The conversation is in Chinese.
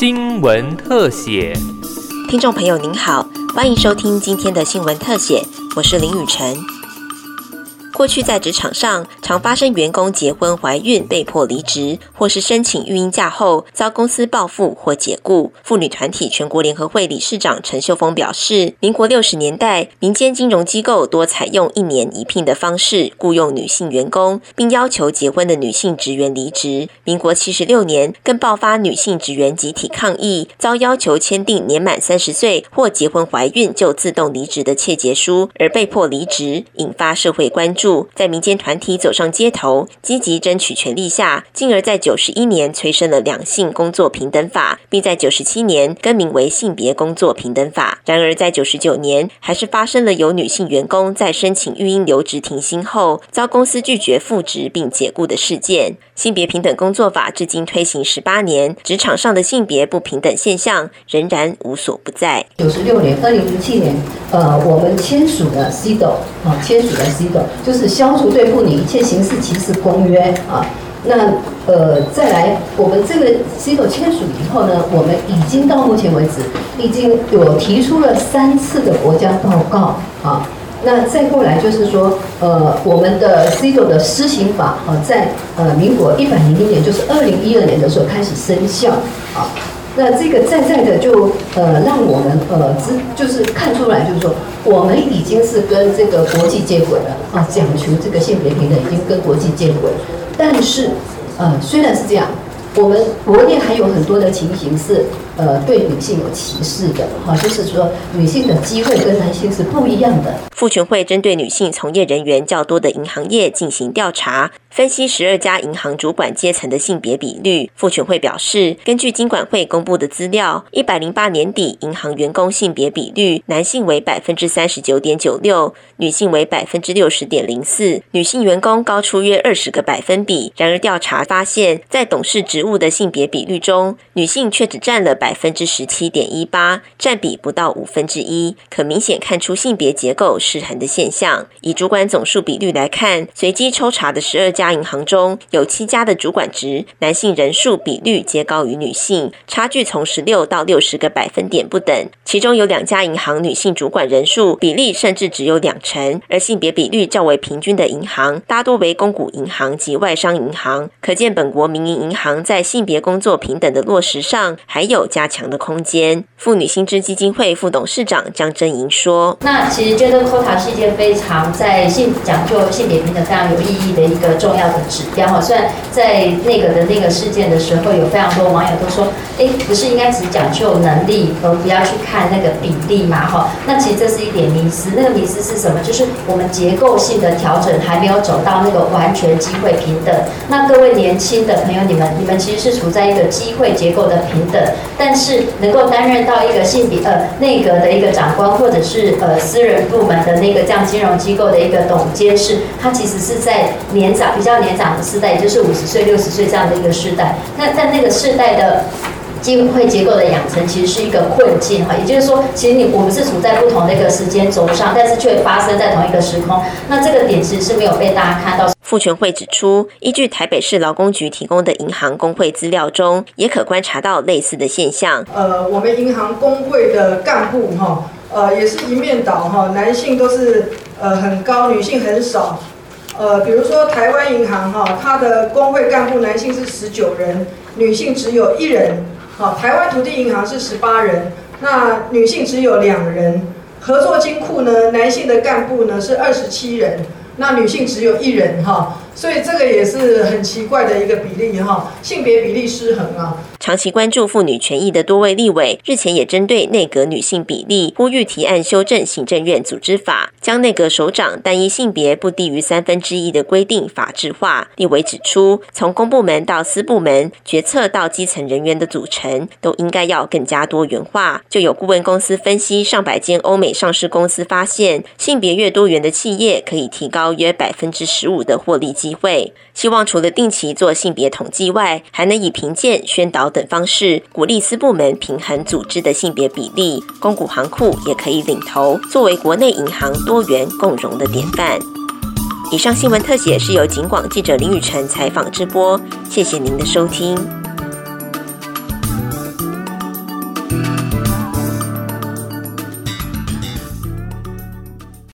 新闻特写。听众朋友您好，欢迎收听今天的新闻特写，我是林雨晨。过去在职场上，常发生员工结婚、怀孕被迫离职，或是申请育婴假后遭公司报复或解雇。妇女团体全国联合会理事长陈秀峰表示，民国六十年代，民间金融机构多采用一年一聘的方式雇佣女性员工，并要求结婚的女性职员离职。民国七十六年，更爆发女性职员集体抗议，遭要求签订年满三十岁或结婚怀孕就自动离职的切结书，而被迫离职，引发社会关注。在民间团体走上街头，积极争取权利下，进而在九十一年催生了两性工作平等法，并在九十七年更名为性别工作平等法。然而，在九十九年，还是发生了有女性员工在申请育婴留职停薪后，遭公司拒绝复职并解雇的事件。性别平等工作法至今推行十八年，职场上的性别不平等现象仍然无所不在。九十六年，二零零七年，呃，我们签署了 CDO，啊，签署了 CDO，就是是消除对妇女一切形式歧视公约啊。那呃，再来，我们这个 CDO 签署以后呢，我们已经到目前为止，已经有提出了三次的国家报告啊。那再过来就是说，呃，我们的 CDO 的施行法啊，在呃民国一百零一年，就是二零一二年的时候开始生效啊。那这个在在的就呃让我们呃知就是看出来，就是说我们已经是跟这个国际接轨了啊，讲求这个性别平等已经跟国际接轨。但是呃虽然是这样，我们国内还有很多的情形是。呃，对女性有歧视的，哈，就是说女性的机会跟男性是不一样的。妇权会针对女性从业人员较多的银行业进行调查，分析十二家银行主管阶层的性别比率。妇权会表示，根据金管会公布的资料，一百零八年底银行员工性别比率，男性为百分之三十九点九六，女性为百分之六十点零四，女性员工高出约二十个百分比。然而调查发现，在董事职务的性别比率中，女性却只占了百。百分之十七点一八，占比不到五分之一，可明显看出性别结构失衡的现象。以主管总数比率来看，随机抽查的十二家银行中有七家的主管职男性人数比率皆高于女性，差距从十六到六十个百分点不等。其中有两家银行女性主管人数比例甚至只有两成，而性别比率较为平均的银行大多为公股银行及外商银行。可见本国民营银行在性别工作平等的落实上还有加强的空间。妇女薪资基金会副董事长张真莹说：“那其实 gender quota 是一件非常在性讲究性别平等非常有意义的一个重要的指标哈。虽然在那个的那个事件的时候，有非常多网友都说，哎，不是应该只讲究能力，而不要去看那个比例嘛哈。那其实这是一点迷失。那个迷失是什么？就是我们结构性的调整还没有走到那个完全机会平等。那各位年轻的朋友，你们你们其实是处在一个机会结构的平等，但是能够担任到一个性别呃内阁的一个长官，或者是呃私人部门的那个这样金融机构的一个董监事，他其实是在年长比较年长的世代，也就是五十岁六十岁这样的一个世代。那在那个世代的机会结构的养成，其实是一个困境哈。也就是说，其实你我们是处在不同的一个时间轴上，但是却发生在同一个时空。那这个点其实是没有被大家看到。傅全会指出，依据台北市劳工局提供的银行工会资料中，也可观察到类似的现象。呃，我们银行工会的干部哈，呃，也是一面倒哈，男性都是呃很高，女性很少。呃，比如说台湾银行哈，它的工会干部男性是十九人，女性只有一人。好，台湾土地银行是十八人，那女性只有两人。合作金库呢，男性的干部呢是二十七人。那女性只有一人哈，所以这个也是很奇怪的一个比例哈，性别比例失衡啊。长期关注妇女权益的多位立委，日前也针对内阁女性比例呼吁提案修正行政院组织法，将内阁首长单一性别不低于三分之一的规定法制化。立委指出，从公部门到私部门，决策到基层人员的组成，都应该要更加多元化。就有顾问公司分析上百间欧美上市公司，发现性别越多元的企业，可以提高约百分之十五的获利机会。希望除了定期做性别统计外，还能以评鉴、宣导。等方式鼓励私部门平衡组织的性别比例，公股行库也可以领头，作为国内银行多元共融的典范。以上新闻特写是由警广记者林雨辰采访直播，谢谢您的收听。